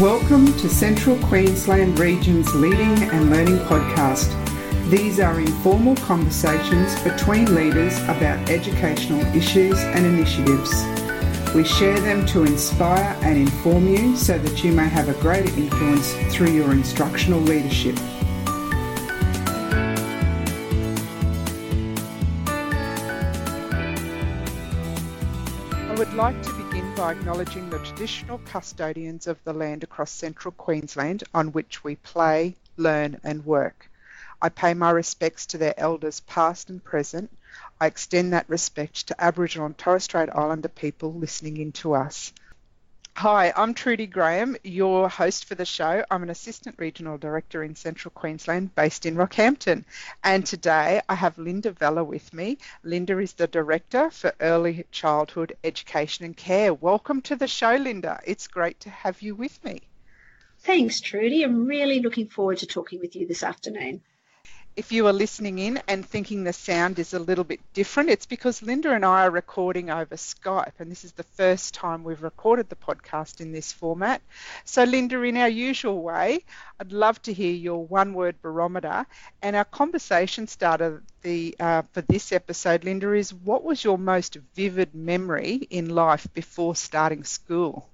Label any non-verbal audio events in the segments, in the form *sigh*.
Welcome to Central Queensland Region's Leading and Learning Podcast. These are informal conversations between leaders about educational issues and initiatives. We share them to inspire and inform you so that you may have a greater influence through your instructional leadership. By acknowledging the traditional custodians of the land across central Queensland on which we play, learn, and work. I pay my respects to their elders past and present. I extend that respect to Aboriginal and Torres Strait Islander people listening in to us. Hi, I'm Trudy Graham, your host for the show. I'm an Assistant Regional Director in Central Queensland based in Rockhampton. And today I have Linda Vella with me. Linda is the Director for Early Childhood Education and Care. Welcome to the show, Linda. It's great to have you with me. Thanks, Trudy. I'm really looking forward to talking with you this afternoon if you are listening in and thinking the sound is a little bit different, it's because Linda and I are recording over Skype, and this is the first time we've recorded the podcast in this format. So, Linda, in our usual way, I'd love to hear your one-word barometer. And our conversation starter the uh, for this episode, Linda, is what was your most vivid memory in life before starting school?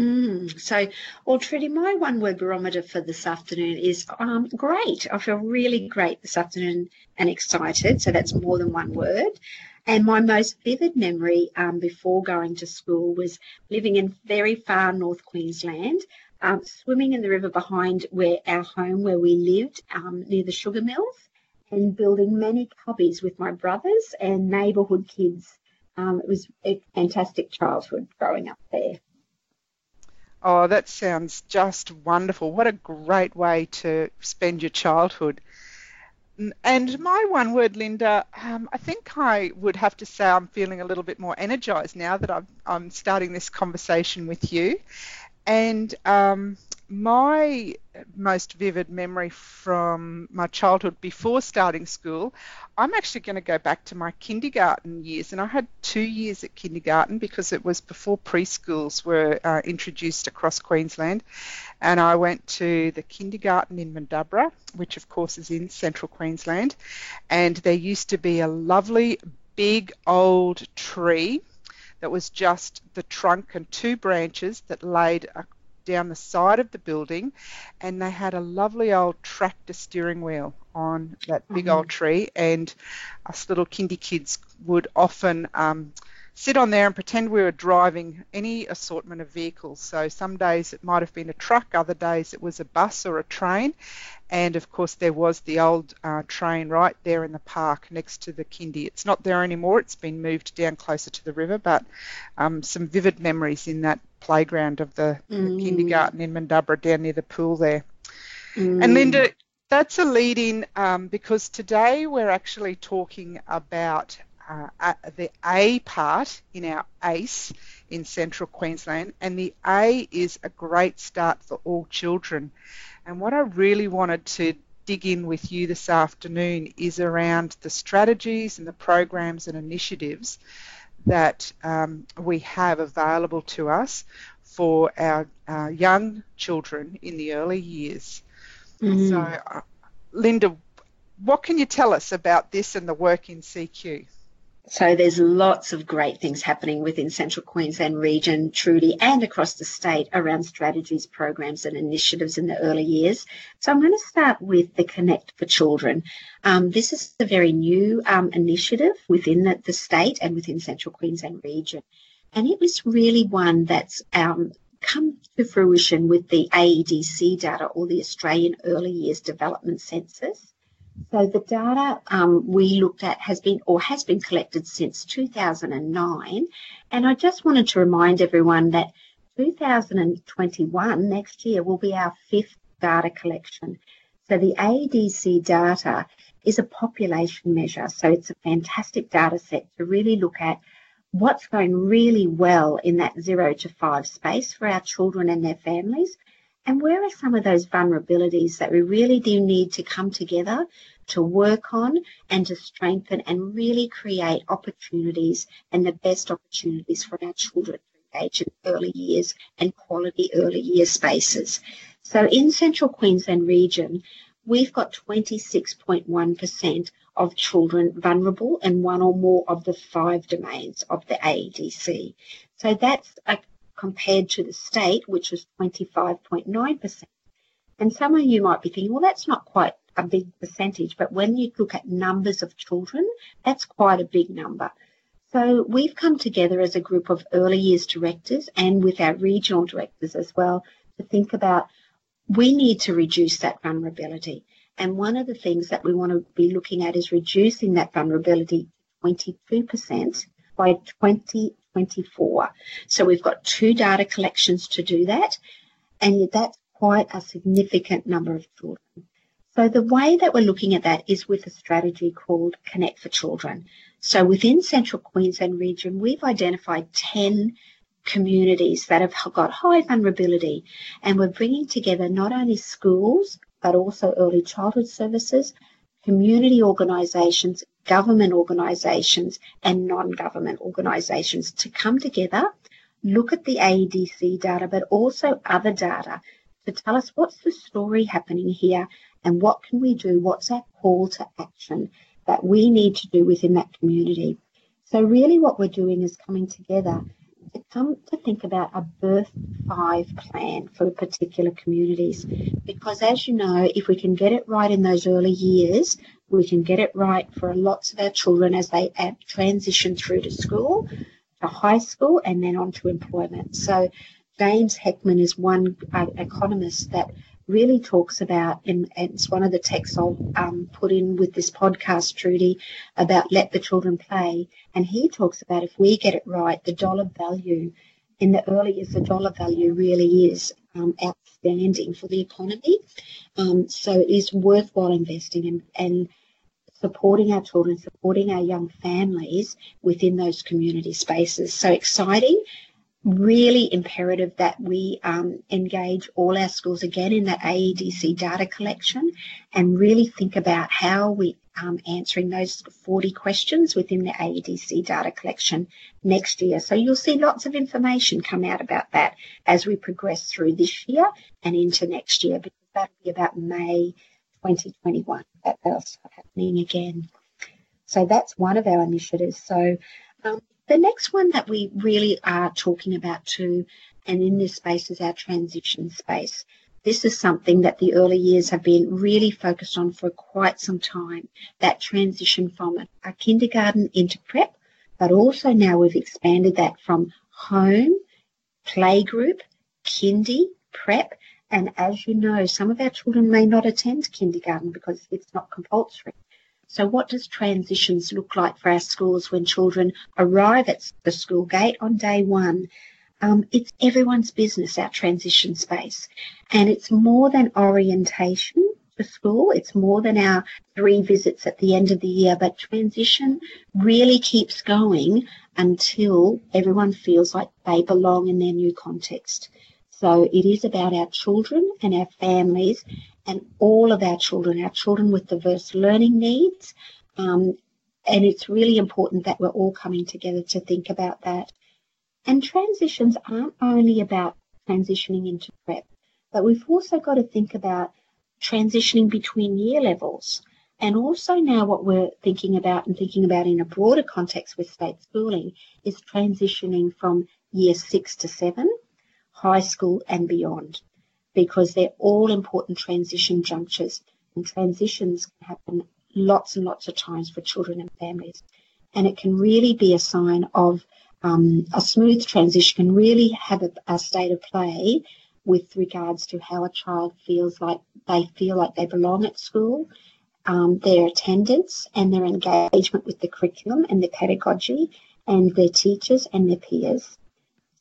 Mm, so, well, Trudy, my one word barometer for this afternoon is um, great. I feel really great this afternoon and excited. So, that's more than one word. And my most vivid memory um, before going to school was living in very far North Queensland, um, swimming in the river behind where our home, where we lived, um, near the sugar mills, and building many cubbies with my brothers and neighbourhood kids. Um, it was a fantastic childhood growing up there. Oh, that sounds just wonderful. What a great way to spend your childhood. And my one word, Linda, um, I think I would have to say I'm feeling a little bit more energized now that I'm, I'm starting this conversation with you. And um, my most vivid memory from my childhood before starting school, I'm actually going to go back to my kindergarten years. And I had two years at kindergarten because it was before preschools were uh, introduced across Queensland. And I went to the kindergarten in Mandurah, which of course is in central Queensland. And there used to be a lovely big old tree that was just the trunk and two branches that laid down the side of the building, and they had a lovely old tractor steering wheel on that big mm-hmm. old tree, and us little kindy kids would often um, sit on there and pretend we were driving any assortment of vehicles. So some days it might have been a truck, other days it was a bus or a train, and of course there was the old uh, train right there in the park next to the kindy. It's not there anymore; it's been moved down closer to the river, but um, some vivid memories in that playground of the, mm. the kindergarten in Mandurah down near the pool there. Mm. And Linda, that's a lead in um, because today we're actually talking about uh, the A part in our ACE in central Queensland, and the A is a great start for all children. And what I really wanted to dig in with you this afternoon is around the strategies and the programs and initiatives that um, we have available to us for our, our young children in the early years. Mm. So, uh, Linda, what can you tell us about this and the work in CQ? So there's lots of great things happening within Central Queensland region, Trudy, and across the state around strategies, programs, and initiatives in the early years. So I'm going to start with the Connect for Children. Um, this is a very new um, initiative within the, the, state and within Central Queensland region, and it was really one that's um, come to fruition with the AEDC data or the Australian Early Years Development Census. So the data um, we looked at has been or has been collected since 2009, and I just wanted to remind everyone that 2021 next year will be our fifth data collection. So the ADC data is a population measure, so it's a fantastic data set to really look at what's going really well in that zero to five space for our children and their families and where are some of those vulnerabilities that we really do need to come together to work on and to strengthen and really create opportunities and the best opportunities for our children to engage in early years and quality early year spaces. So in Central Queensland region, we've got 26.1% of children vulnerable in one or more of the five domains of the AEDC. So that's a, compared to the state, which was 25.9%. And some of you might be thinking, well, that's not quite a big percentage, but when you look at numbers of children, that's quite a big number. So we've come together as a group of early years directors and with our regional directors as well to think about we need to reduce that vulnerability. And one of the things that we want to be looking at is reducing that vulnerability to 22% by 2024. So we've got two data collections to do that, and that's quite a significant number of children. So the way that we're looking at that is with a strategy called Connect for Children. So within Central Queensland region, we've identified 10 communities that have got high vulnerability and we're bringing together not only schools but also early childhood services, community organisations, government organisations and non-government organisations to come together, look at the AEDC data but also other data to tell us what's the story happening here and what can we do, what's our call to action that we need to do within that community. So really what we're doing is coming together to come to think about a birth five plan for particular communities. Because as you know, if we can get it right in those early years, we can get it right for lots of our children as they transition through to school, to high school, and then on to employment. So James Heckman is one uh, economist that really talks about, and it's one of the texts I'll um, put in with this podcast, Trudy, about let the children play. And he talks about if we get it right, the dollar value in the early years, the dollar value really is um, outstanding for the economy. Um, so it is worthwhile investing in, and supporting our children, supporting our young families within those community spaces. So exciting really imperative that we um, engage all our schools again in that AEDC data collection and really think about how we um, answering those 40 questions within the AEDC data collection next year. So you'll see lots of information come out about that as we progress through this year and into next year because that'll be about May 2021 that that'll start happening again. So that's one of our initiatives. So um, the next one that we really are talking about too, and in this space is our transition space. This is something that the early years have been really focused on for quite some time, that transition from a, kindergarten into prep, but also now we've expanded that from home, playgroup, kindy, prep, and as you know, some of our children may not attend kindergarten because it's not compulsory. So what does transitions look like for our schools when children arrive at the school gate on day one? Um, it's everyone's business, our transition space. And it's more than orientation for school. It's more than our three visits at the end of the year, but transition really keeps going until everyone feels like they belong in their new context. So it is about our children and our families and all of our children, our children with diverse learning needs. Um, and it's really important that we're all coming together to think about that. And transitions aren't only about transitioning into prep, but we've also got to think about transitioning between year levels. And also now what we're thinking about and thinking about in a broader context with state schooling is transitioning from year six to seven, high school and beyond because they're all important transition junctures and transitions can happen lots and lots of times for children and families. And it can really be a sign of um, a smooth transition can really have a, a state of play with regards to how a child feels like they feel like they belong at school, um, their attendance and their engagement with the curriculum and the pedagogy and their teachers and their peers.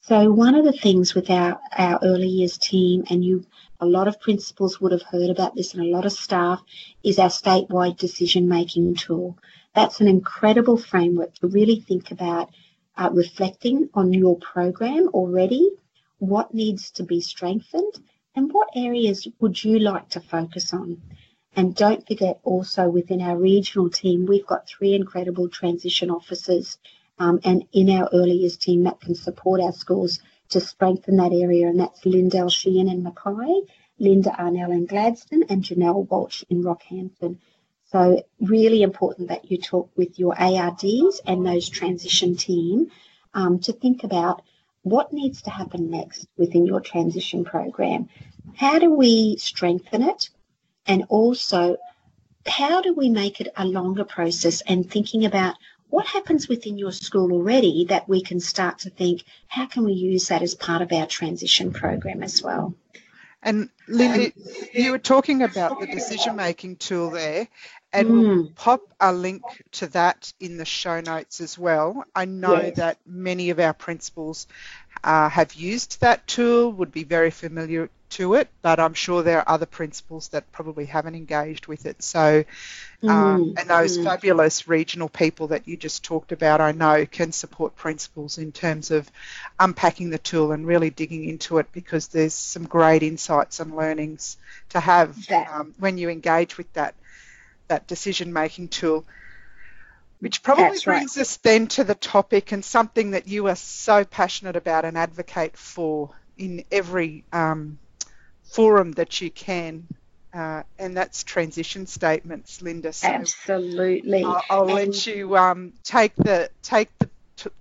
So one of the things with our, our early years team, and you a lot of principals would have heard about this and a lot of staff, is our statewide decision making tool. That's an incredible framework to really think about uh, reflecting on your program already, what needs to be strengthened, and what areas would you like to focus on. And don't forget also within our regional team, we've got three incredible transition officers um, and in our early years team that can support our schools to strengthen that area, and that's Lindell Sheehan in Mackay, Linda Arnell in Gladstone, and Janelle Walsh in Rockhampton. So really important that you talk with your ARDs and those transition team um, to think about what needs to happen next within your transition program. How do we strengthen it? And also, how do we make it a longer process and thinking about what happens within your school already that we can start to think, how can we use that as part of our transition program as well? And Linda, you were talking about the decision making tool there, and mm. we'll pop a link to that in the show notes as well. I know yes. that many of our principals uh, have used that tool, would be very familiar to it, but I'm sure there are other principals that probably haven't engaged with it. So, um, mm, and those mm. fabulous regional people that you just talked about, I know can support principals in terms of unpacking the tool and really digging into it because there's some great insights and learnings to have um, when you engage with that that decision making tool. Which probably That's brings right. us then to the topic and something that you are so passionate about and advocate for in every um, forum that you can, uh, and that's transition statements, Linda. So Absolutely. I'll, I'll let you um, take the take the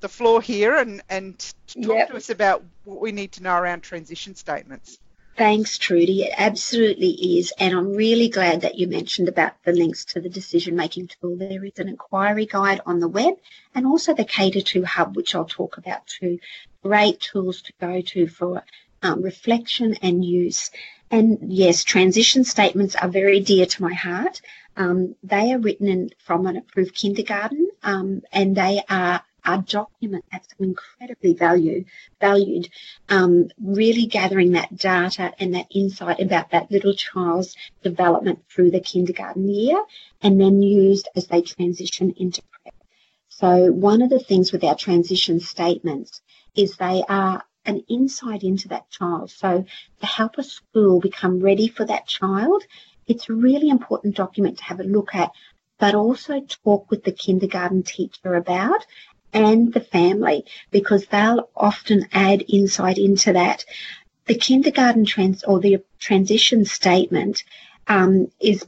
the floor here and and talk yep. to us about what we need to know around transition statements. Thanks, Trudy. It absolutely is. And I'm really glad that you mentioned about the links to the decision making tool. There is an inquiry guide on the web and also the K to 2 Hub, which I'll talk about too. Great tools to go to for um, reflection and use. And yes, transition statements are very dear to my heart. Um, they are written in, from an approved kindergarten um, and they are a document that's incredibly value, valued, um, really gathering that data and that insight about that little child's development through the kindergarten year and then used as they transition into prep. So one of the things with our transition statements is they are an insight into that child. So to help a school become ready for that child, it's a really important document to have a look at, but also talk with the kindergarten teacher about and the family because they'll often add insight into that. The kindergarten trans or the transition statement um, is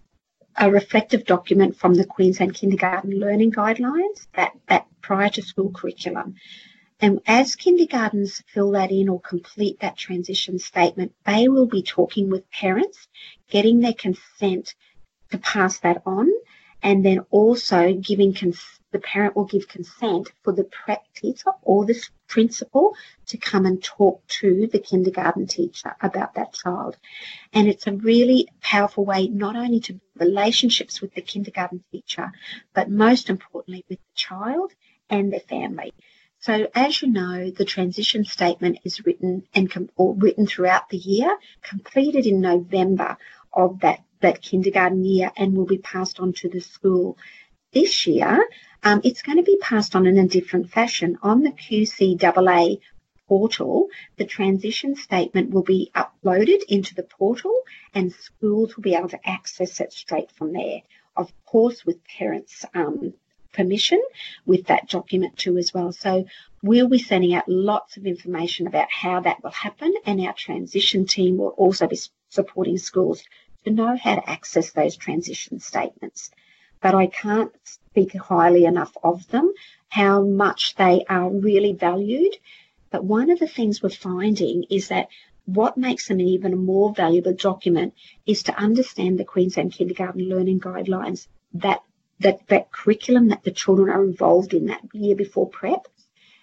a reflective document from the Queensland Kindergarten Learning Guidelines, that, that prior to school curriculum. And as kindergartens fill that in or complete that transition statement, they will be talking with parents, getting their consent to pass that on, and then also giving cons- the parent will give consent for the practitioner or the principal to come and talk to the kindergarten teacher about that child. And it's a really powerful way not only to build relationships with the kindergarten teacher, but most importantly with the child and their family. So as you know, the transition statement is written and com- or written throughout the year, completed in November of that, that kindergarten year and will be passed on to the school. This year, um, it's going to be passed on in a different fashion. On the QCAA portal, the transition statement will be uploaded into the portal and schools will be able to access it straight from there. Of course, with parents' um, permission with that document too as well. So we'll be sending out lots of information about how that will happen and our transition team will also be supporting schools to know how to access those transition statements. But I can't speak highly enough of them, how much they are really valued. But one of the things we're finding is that what makes them an even more valuable document is to understand the Queensland Kindergarten Learning Guidelines that that, that curriculum that the children are involved in that year before prep.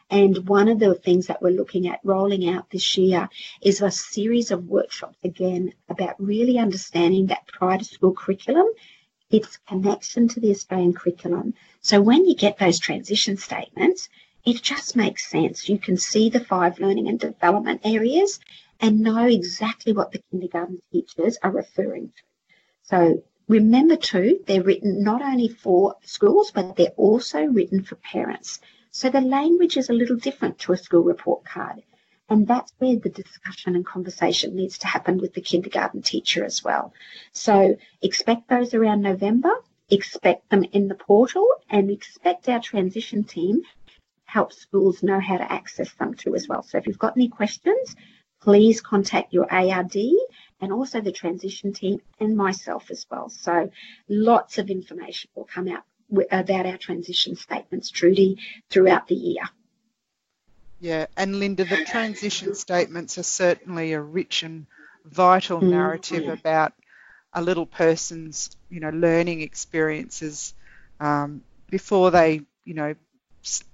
And one of the things that we're looking at rolling out this year is a series of workshops again about really understanding that prior to school curriculum, its connection to the Australian curriculum. So when you get those transition statements, it just makes sense. You can see the five learning and development areas and know exactly what the kindergarten teachers are referring to. So Remember too, they're written not only for schools, but they're also written for parents. So the language is a little different to a school report card. And that's where the discussion and conversation needs to happen with the kindergarten teacher as well. So expect those around November, expect them in the portal, and expect our transition team help schools know how to access them too as well. So if you've got any questions, please contact your ARD and also the transition team and myself as well. So lots of information will come out about our transition statements, Trudy, throughout the year. Yeah, and Linda, the transition statements are certainly a rich and vital mm-hmm. narrative mm-hmm. about a little person's, you know, learning experiences um, before they, you know,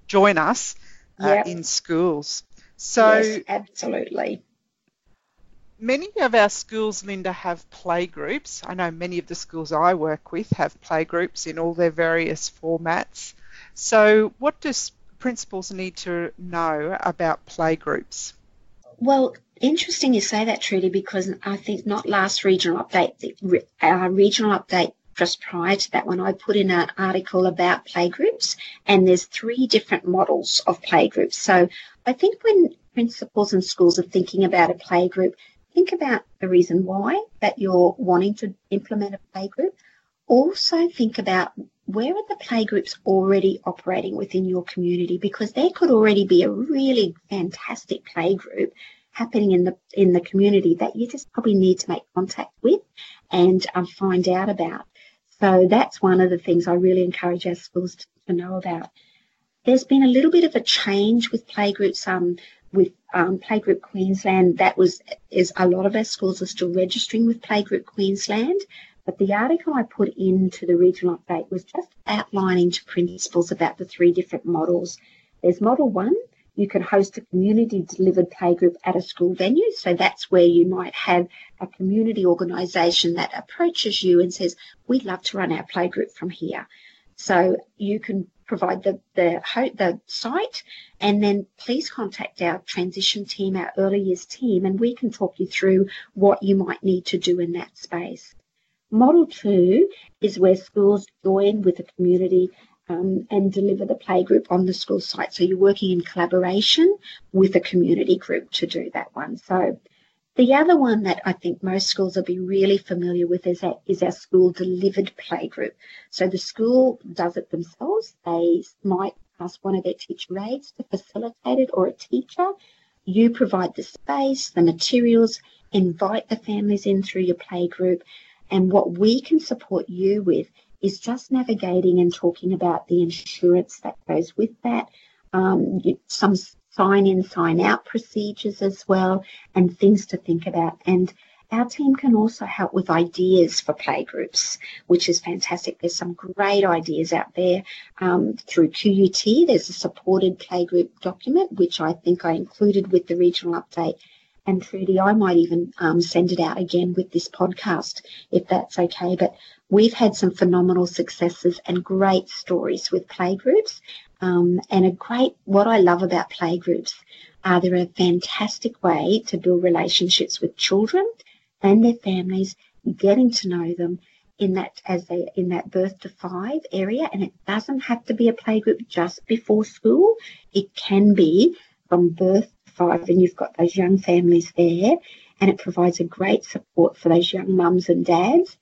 join us uh, yep. in schools. So yes, absolutely. Many of our schools, Linda, have play groups. I know many of the schools I work with have play groups in all their various formats. So, what does principals need to know about play groups? Well, interesting you say that, Trudy, because I think not last regional update, our uh, regional update just prior to that one, I put in an article about playgroups, and there's three different models of playgroups. So I think when principals and schools are thinking about a playgroup, think about the reason why that you're wanting to implement a playgroup. Also think about where are the playgroups already operating within your community because there could already be a really fantastic playgroup happening in the in the community that you just probably need to make contact with and um, find out about. So that's one of the things I really encourage our schools to, to know about. There's been a little bit of a change with playgroups. Um, with um, Playgroup Queensland, that was is a lot of our schools are still registering with Playgroup Queensland. But the article I put into the regional update was just outlining to principals about the three different models. There's model one, you can host a community delivered playgroup at a school venue. So that's where you might have a community organisation that approaches you and says, We'd love to run our playgroup from here. So you can provide the, the, the site and then please contact our transition team, our early years team, and we can talk you through what you might need to do in that space. Model two is where schools join with the community um, and deliver the playgroup on the school site. So you're working in collaboration with a community group to do that one. So the other one that I think most schools will be really familiar with is our, is our school delivered playgroup. So the school does it themselves. They might ask one of their teacher aides to facilitate it or a teacher. You provide the space, the materials, invite the families in through your playgroup. And what we can support you with is just navigating and talking about the insurance that goes with that, um, some sign in, sign out procedures as well, and things to think about. And our team can also help with ideas for playgroups, which is fantastic. There's some great ideas out there um, through QUT. There's a supported playgroup document, which I think I included with the regional update. And Trudy, I might even um, send it out again with this podcast if that's okay. But we've had some phenomenal successes and great stories with playgroups. Um, and a great, what I love about playgroups are they're a fantastic way to build relationships with children and their families, getting to know them in that as they in that birth to five area. And it doesn't have to be a playgroup just before school. It can be from birth five, and you've got those young families there, and it provides a great support for those young mums and dads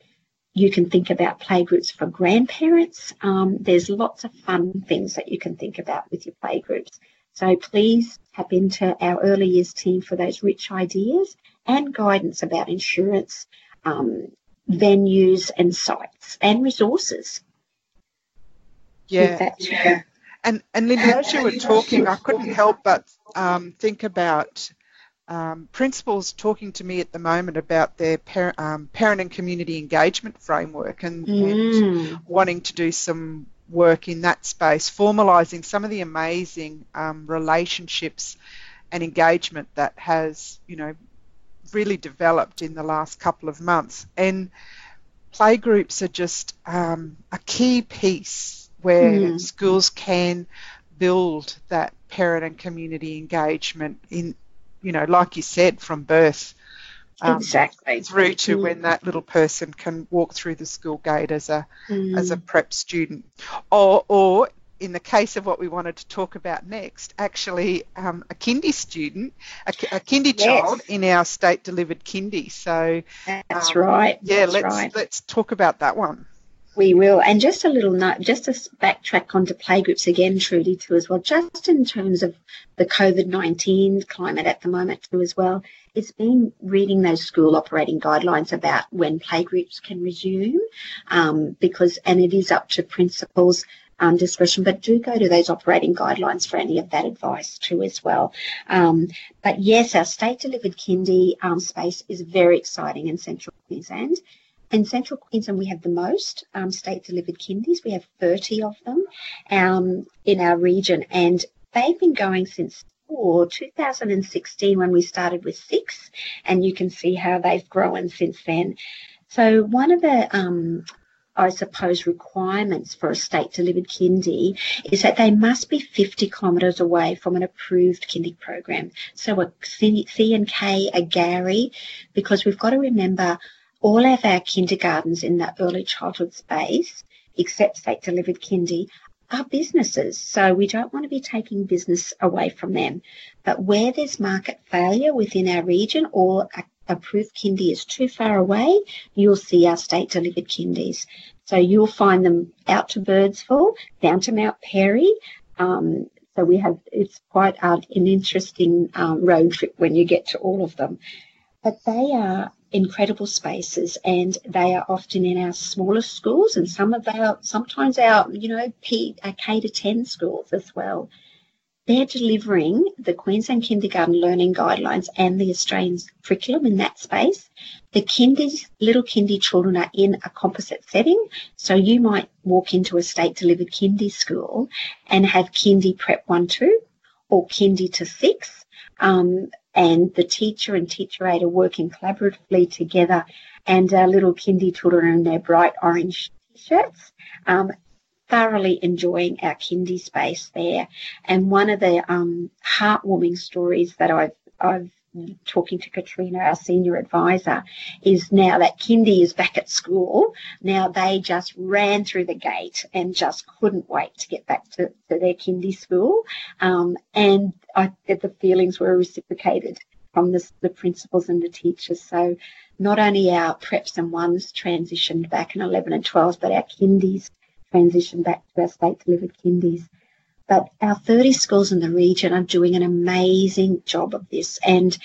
you can think about playgroups for grandparents. Um, there's lots of fun things that you can think about with your playgroups. So please tap into our early years team for those rich ideas and guidance about insurance, um, venues and sites and resources. Yeah, yeah. And, and Linda, as you were talking, I couldn't help but um, think about um, principals talking to me at the moment about their par- um, parent and community engagement framework and, mm. and, wanting to do some work in that space, formalising some of the amazing um, relationships and engagement that has, you know, really developed in the last couple of months. And playgroups are just um, a key piece where mm. schools can build that parent and community engagement in you know, like you said, from birth um, exactly through to mm. when that little person can walk through the school gate as a mm. as a prep student, or or in the case of what we wanted to talk about next, actually um, a kindy student, a, a kindy yes. child in our state delivered kindy. So that's um, right. Yeah, that's let's right. let's talk about that one. We will. And just a little note, just to backtrack onto playgroups again, Trudy, too, as well, just in terms of the COVID 19 climate at the moment, too, as well. It's been reading those school operating guidelines about when playgroups can resume, um, because, and it is up to principals um, discretion, but do go to those operating guidelines for any of that advice too as well. Um, but yes, our state delivered kindy um, space is very exciting in central Queensland. In central Queensland, we have the most um, state delivered kindies. We have 30 of them um, in our region, and they've been going since oh, 2016 when we started with six, and you can see how they've grown since then. So one of the um, I suppose, requirements for a state delivered kindy is that they must be 50 kilometres away from an approved kindy program. So a C and K, a Gowrie, because we've got to remember all of our kindergartens in the early childhood space, except state delivered kindy, are businesses. So we don't want to be taking business away from them. But where there's market failure within our region or a approved kindy is too far away, you'll see our state delivered kindies. So you'll find them out to Birdsville, down to Mount Perry. Um, so we have, it's quite an interesting um, road trip when you get to all of them. But they are incredible spaces and they are often in our smaller schools and some of our, sometimes our, you know, K to 10 schools as well. They're delivering the Queensland Kindergarten Learning Guidelines and the Australian curriculum in that space. The kindies, little kindy children are in a composite setting, so you might walk into a state delivered kindy school and have kindy prep one two or kindy to six, um, and the teacher and teacher aide are working collaboratively together, and our little kindy children in their bright orange t-shirts. Um, thoroughly enjoying our kindy space there. And one of the um, heartwarming stories that I've, I've talking to Katrina, our senior advisor, is now that Kindy is back at school. Now they just ran through the gate and just couldn't wait to get back to, to their Kindy school. Um, and I the feelings were reciprocated from the, the principals and the teachers. So not only our preps and ones transitioned back in 11 and 12s, but our kindies transitioned back to our state delivered kindies. But our 30 schools in the region are doing an amazing job of this and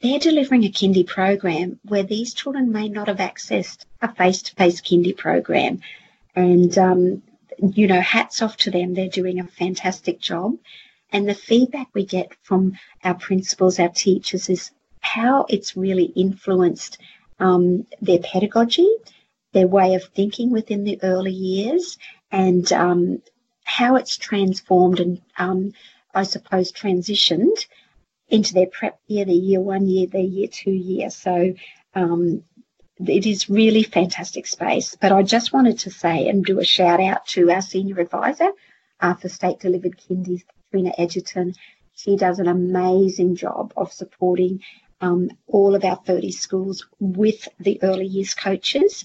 they're delivering a kindy program where these children may not have accessed a face-to-face kindy program. And, um, you know, hats off to them. They're doing a fantastic job. And the feedback we get from our principals, our teachers, is how it's really influenced um, their pedagogy their way of thinking within the early years and um, how it's transformed and, um, I suppose, transitioned into their prep year, their year one year, their year two year. So um, it is really fantastic space. But I just wanted to say and do a shout out to our senior advisor uh, for state delivered kindies, Katrina Edgerton. She does an amazing job of supporting um, all of our 30 schools with the early years coaches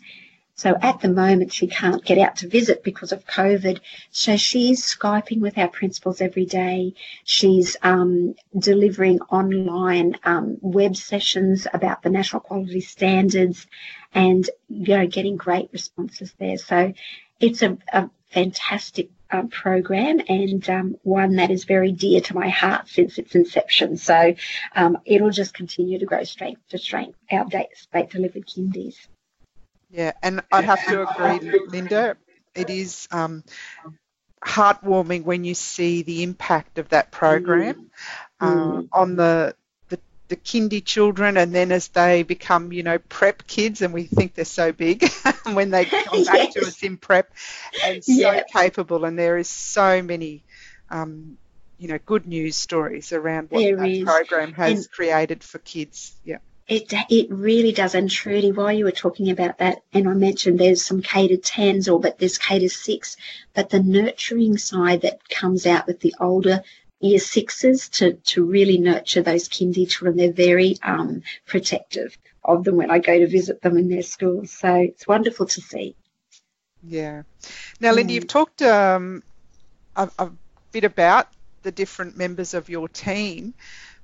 so at the moment, she can't get out to visit because of COVID. So she's Skyping with our principals every day. She's um, delivering online um, web sessions about the national quality standards and, you know, getting great responses there. So it's a, a fantastic uh, program and um, one that is very dear to my heart since its inception. So um, it'll just continue to grow strength to strength, our state delivered kindies. Yeah, and I'd have to agree, Linda. It is um, heartwarming when you see the impact of that program mm. uh, on the, the the kindy children, and then as they become, you know, prep kids, and we think they're so big *laughs* when they come back yes. to us in prep, and so yep. capable, and there is so many. Um, you know, good news stories around what there that is. program has and, created for kids. Yeah. It, it really does. And Trudy, while you were talking about that, and I mentioned there's some K to 10s or but there's K to 6, but the nurturing side that comes out with the older year sixes to, to really nurture those kindy children, they're very um, protective of them when I go to visit them in their schools. So it's wonderful to see. Yeah. Now, Linda, you've talked um, a, a bit about the different members of your team.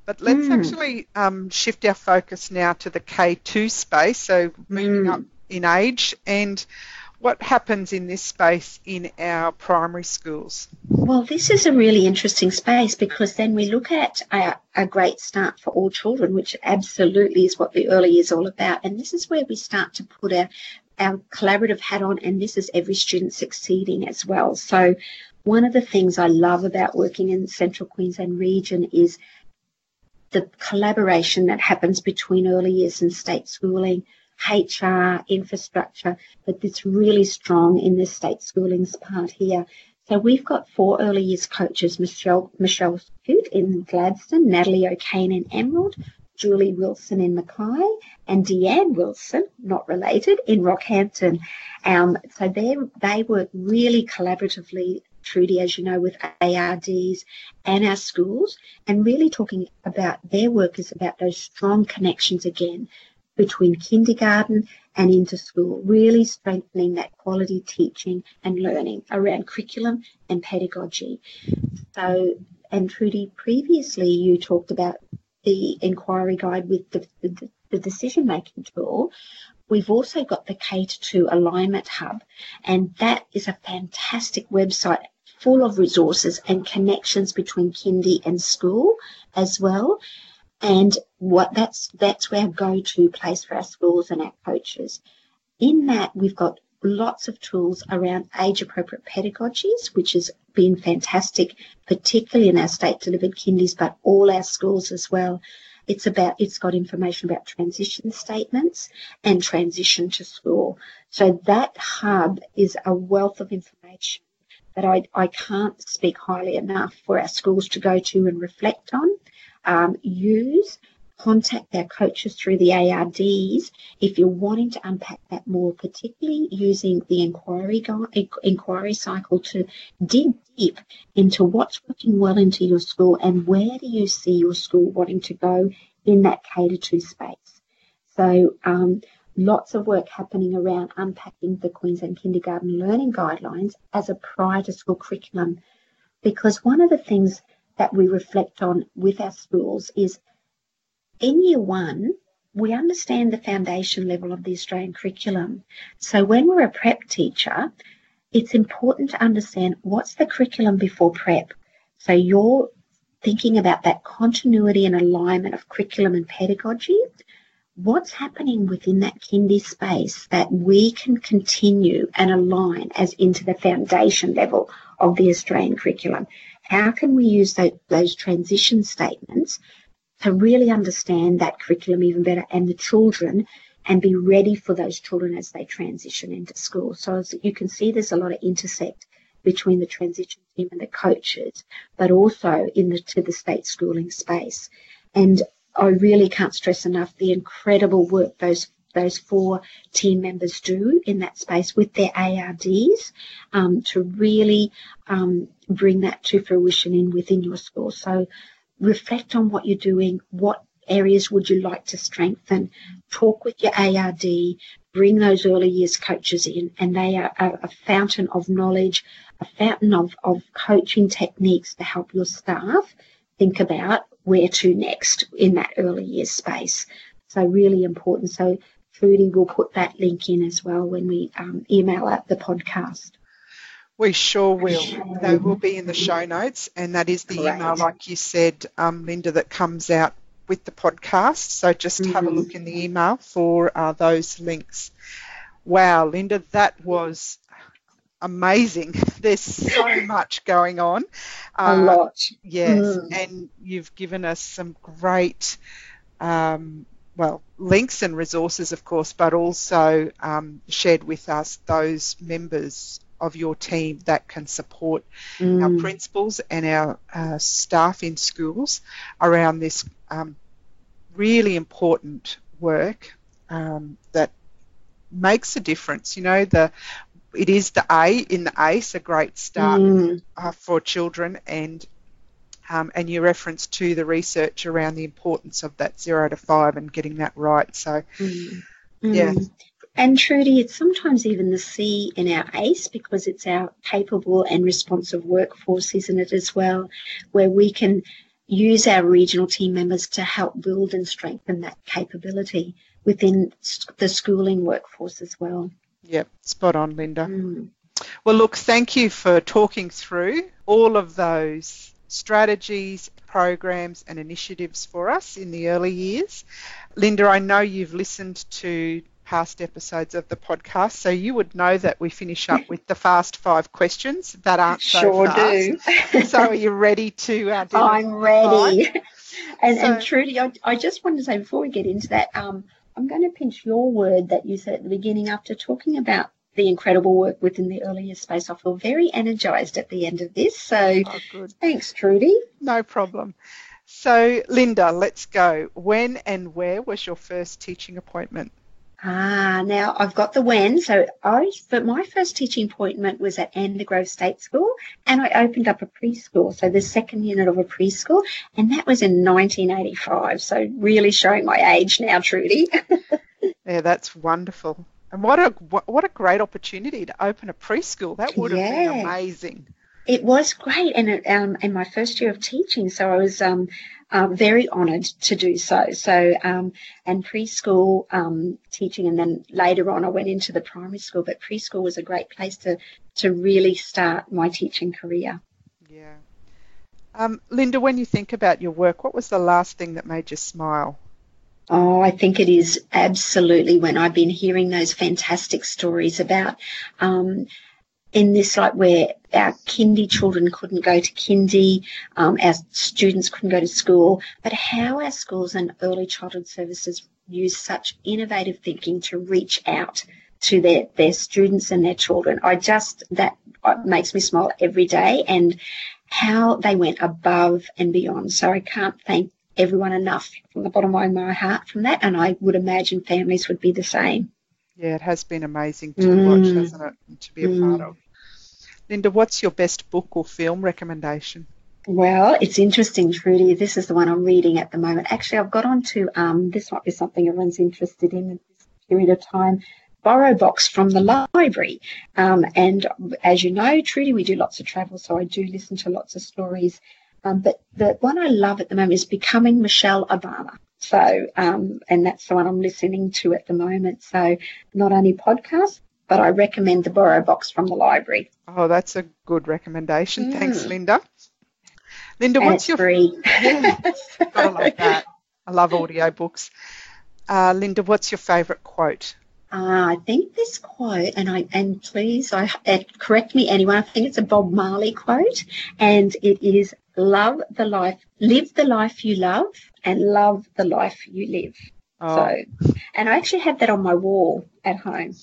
But let's mm. actually um, shift our focus now to the K2 space, so moving mm. up in age. And what happens in this space in our primary schools? Well, this is a really interesting space because then we look at a, a, great start for all children, which absolutely is what the early is all about. And this is where we start to put our, our collaborative hat on, and this is every student succeeding as well. So, one of the things I love about working in the Central Queensland region is the collaboration that happens between early years and state schooling HR, infrastructure, but it's really strong in the state schooling's part here. So we've got four early years coaches, Michelle, Michelle Scoot in Gladstone, Natalie O'Kane in Emerald, Julie Wilson in Mackay, and Deanne Wilson, not related, in Rockhampton. Um, so they they work really collaboratively, Trudy, as you know, with ARDs and our schools, and really talking about their work is about those strong connections again between kindergarten and into school, really strengthening that quality teaching and learning around curriculum and pedagogy. So, and Trudy, previously you talked about the inquiry guide with the, the, the decision making tool. We've also got the K2 Alignment Hub, and that is a fantastic website full of resources and connections between kindy and school as well and what that's that's our go-to place for our schools and our coaches. In that, we've got lots of tools around age-appropriate pedagogies, which has been fantastic, particularly in our state-delivered kindies, but all our schools as well. It's about it's got information about transition statements and transition to school. So that hub is a wealth of information that I, I can't speak highly enough for our schools to go to and reflect on um, use, contact our coaches through the ARDs if you're wanting to unpack that more, particularly using the inquiry inquiry cycle to dig deep into what's working well into your school and where do you see your school wanting to go in that K to space. So um, lots of work happening around unpacking the Queensland Kindergarten Learning Guidelines as a prior to school curriculum because one of the things that we reflect on with our schools is in year one, we understand the foundation level of the Australian curriculum. So when we're a prep teacher, it's important to understand what's the curriculum before prep. So you're thinking about that continuity and alignment of curriculum and pedagogy. What's happening within that kindy space that we can continue and align as into the foundation level of the Australian curriculum? How can we use those, transition statements to really understand that curriculum even better and the children and be ready for those children as they transition into school? So as you can see, there's a lot of intersect between the transition team and the coaches, but also in the the state schooling space. And I really can't stress enough the incredible work those those four team members do in that space with their ARDs um, to really um, bring that to fruition in within your school. So reflect on what you're doing, what areas would you like to strengthen, talk with your ARD, bring those early years coaches in, and they are a, fountain of knowledge, a fountain of, of coaching techniques to help your staff think about where to next in that early years space. So really important. So Trudy will put that link in as well when we um, email out the podcast. We sure will. They will be in the show notes, and that is the Great. email, like you said, um, Linda, that comes out with the podcast. So just mm-hmm. have a mm-hmm. look in the email for uh, those links. Wow, Linda, that was amazing. *laughs* There's so *laughs* much going on. A uh, lot. Yes, mm. and you've given us some great um, well, links and resources, of course, but also um, shared with us those members of your team that can support mm. our principals and our uh, staff in schools around this um, really important work um, that makes a difference. You know, the it is the A in the ACE, a great start mm. uh, for children, and um, and you reference to the research around the importance of that zero to five and getting that right. So, mm. yeah. Mm. And Trudy, it's sometimes even the C in our ACE because it's our capable and responsive workforce, isn't it, as well, where we can use our regional team members to help build and strengthen that capability within the schooling workforce as well. Yep, spot on, Linda. Mm. Well, look, thank you for talking through all of those strategies, programs, and initiatives for us in the early years. Linda, I know you've listened to past episodes of the podcast, so you would know that we finish up with the fast five questions that aren't so sure fast. do. so are you ready to? Uh, I'm ready. And, so, and Trudy, I, I, just wanted to say before we get into that, um, I'm going to pinch your word that you said at the beginning after talking about the incredible work within the earlier space. I feel very energized at the end of this. So oh, thanks, Trudy. No problem. So, Linda, let's go. When and where was your first teaching appointment? Ah, now I've got the when. So I, but my first teaching appointment was at Andergrove State School, and I opened up a preschool, so the second unit of a preschool, and that was in 1985. So really showing my age now, Trudy. *laughs* yeah, that's wonderful. And what a what a great opportunity to open a preschool. That would have yeah. been amazing. It was great, and it, um, in my first year of teaching, so I was um, uh, very honoured to do so. So, um, and preschool um, teaching, and then later on, I went into the primary school. But preschool was a great place to to really start my teaching career. Yeah, um, Linda, when you think about your work, what was the last thing that made you smile? Oh, I think it is absolutely when I've been hearing those fantastic stories about um, in this like where our kindy children couldn't go to kindy, um, our students couldn't go to school, but how our schools and early childhood services use such innovative thinking to reach out to their, their students and their children. I just, that makes me smile every day and how they went above and beyond. So I can't thank everyone enough from the bottom of my heart from that. And I would imagine families would be the same. Yeah, it has been amazing to mm. watch, hasn't it? To be a mm. part of. Linda, what's your best book or film recommendation? Well, it's interesting, Trudy. This is the one I'm reading at the moment. Actually, I've got on to, um, this might be something everyone's interested in at this period of time, Borrow Box from the library. Um, and as you know, Trudy, we do lots of travel, so I do listen to lots of stories. Um, but the one I love at the moment is Becoming Michelle Obama. So, um, and that's the one I'm listening to at the moment. So, not only podcast, but I recommend the Borrow Box from the library. Oh, that's a good recommendation. Mm. Thanks, Linda. Linda, and what's your free? Yeah, gotta like that. I love audio books. Uh, Linda, what's your favourite quote? Uh, I think this quote, and I and please, I uh, correct me anyone. I think it's a Bob Marley quote, and it is "Love the life, live the life you love, and love the life you live." Oh. So, and I actually have that on my wall at home.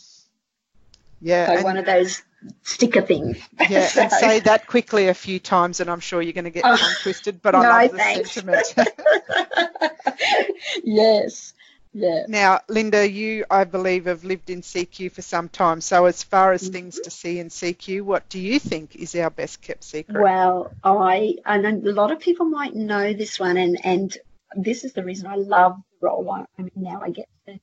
Yeah. So one of those sticker things. Yeah, *laughs* so. and say that quickly a few times, and I'm sure you're going to get oh, tongue twisted. But I *laughs* no, love the thanks. sentiment. *laughs* yes. Yeah. Now, Linda, you, I believe, have lived in CQ for some time. So, as far as mm-hmm. things to see in CQ, what do you think is our best kept secret? Well, I, and a lot of people might know this one, and, and this is the reason I love the role I, I mean, now I get to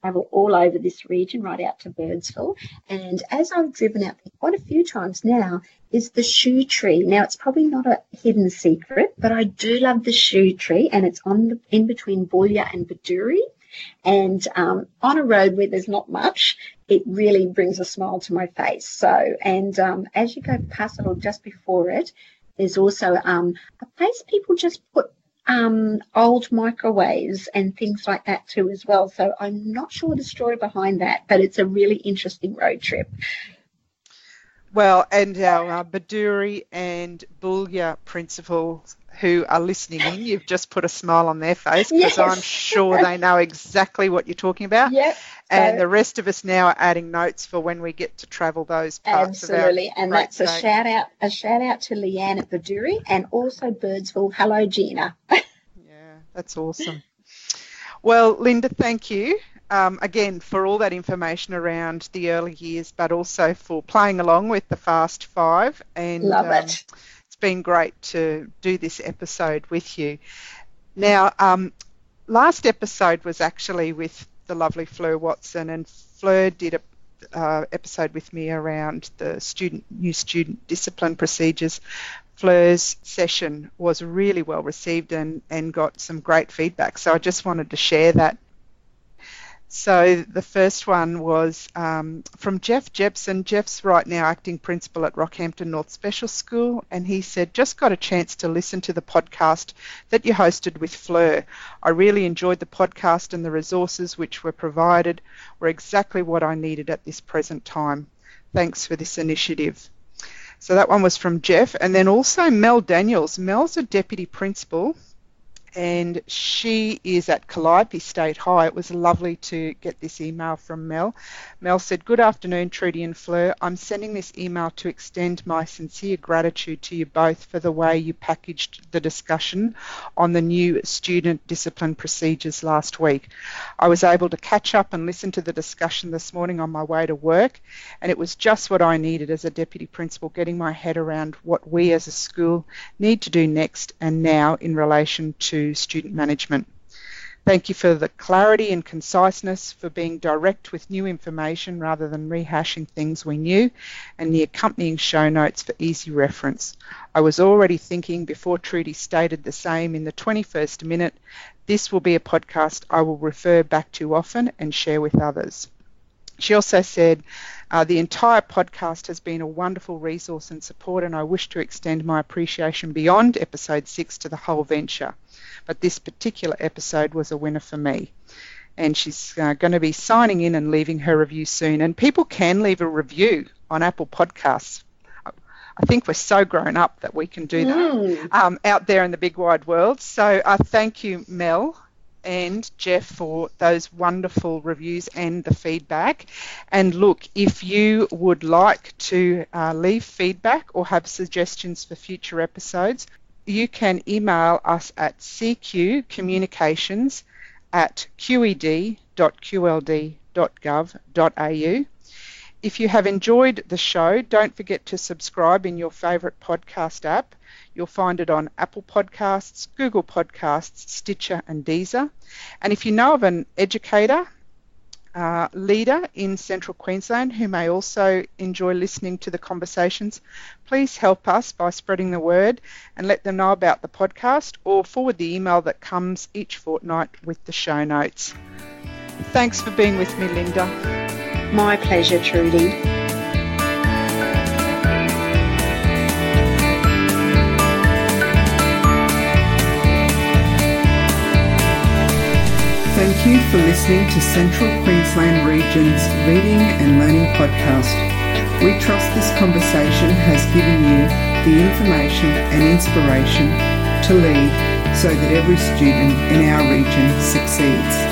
travel all over this region, right out to Birdsville. And as I've driven out there quite a few times now, is the shoe tree. Now it's probably not a hidden secret, but I do love the shoe tree, and it's on the, in between Boulia and Bedourie. And um, on a road where there's not much, it really brings a smile to my face. So, and um, as you go past it or just before it, there's also um, a place people just put um, old microwaves and things like that too as well. So I'm not sure the story behind that, but it's a really interesting road trip. Well, and our uh, Bedourie and Boulia principals who are listening in, you've just put a smile on their face because yes. I'm sure they know exactly what you're talking about. Yep. And so, the rest of us now are adding notes for when we get to travel those parts. Absolutely, and that's a shout out, a shout out to Leanne at Bedourie and also Birdsville. Hello, Gina. *laughs* yeah, that's awesome. Well, Linda, thank you um, again for all that information around the early years, but also for playing along with the Fast Five. And love um, it it's been great to do this episode with you. Now, um, last episode was actually with the lovely Fleur Watson, and Fleur did a uh, episode with me around the student new student discipline procedures. Fleur's session was really well received and, and got some great feedback. So I just wanted to share that So the first one was um, from Jeff Jepson. Jeff's right now acting principal at Rockhampton North Special School, and he said, just got a chance to listen to the podcast that you hosted with Fleur. I really enjoyed the podcast and the resources which were provided were exactly what I needed at this present time. Thanks for this initiative. So that one was from Jeff. And then also Mel Daniels. Mel's a deputy principal and she is at Calliope State High. It was lovely to get this email from Mel. Mel said, Good afternoon, Trudy and Fleur. I'm sending this email to extend my sincere gratitude to you both for the way you packaged the discussion on the new student discipline procedures last week. I was able to catch up and listen to the discussion this morning on my way to work, and it was just what I needed as a deputy principal, getting my head around what we as a school need to do next and now in relation to student management. Thank you for the clarity and conciseness, for being direct with new information rather than rehashing things we knew, and the accompanying show notes for easy reference. I was already thinking before Trudy stated the same in the 21st minute, this will be a podcast I will refer back to often and share with others. She also said, uh, the entire podcast has been a wonderful resource and support, and I wish to extend my appreciation beyond episode six to the whole venture but this particular episode was a winner for me. And she's uh, going to be signing in and leaving her review soon. And people can leave a review on Apple Podcasts. I think we're so grown up that we can do that mm. um, out there in the big wide world. So uh, thank you, Mel and Jeff for those wonderful reviews and the feedback. And look, if you would like to uh, leave feedback or have suggestions for future episodes, you can email us at cqcommunications at qed.qld.gov.au. If you have enjoyed the show, don't forget to subscribe in your favourite podcast app. You'll find it on Apple Podcasts, Google Podcasts, Stitcher, and Deezer. And if you know of an educator uh, leader in Central Queensland who may also enjoy listening to the conversations, please help us by spreading the word and let them know about the podcast or forward the email that comes each fortnight with the show notes. Thanks for being with me, Linda. My pleasure, Trudy. Thank you for listening to Central Queensland Region's Leading and Learning Podcast. We trust this conversation has given you the information and inspiration to lead so that every student in our region succeeds.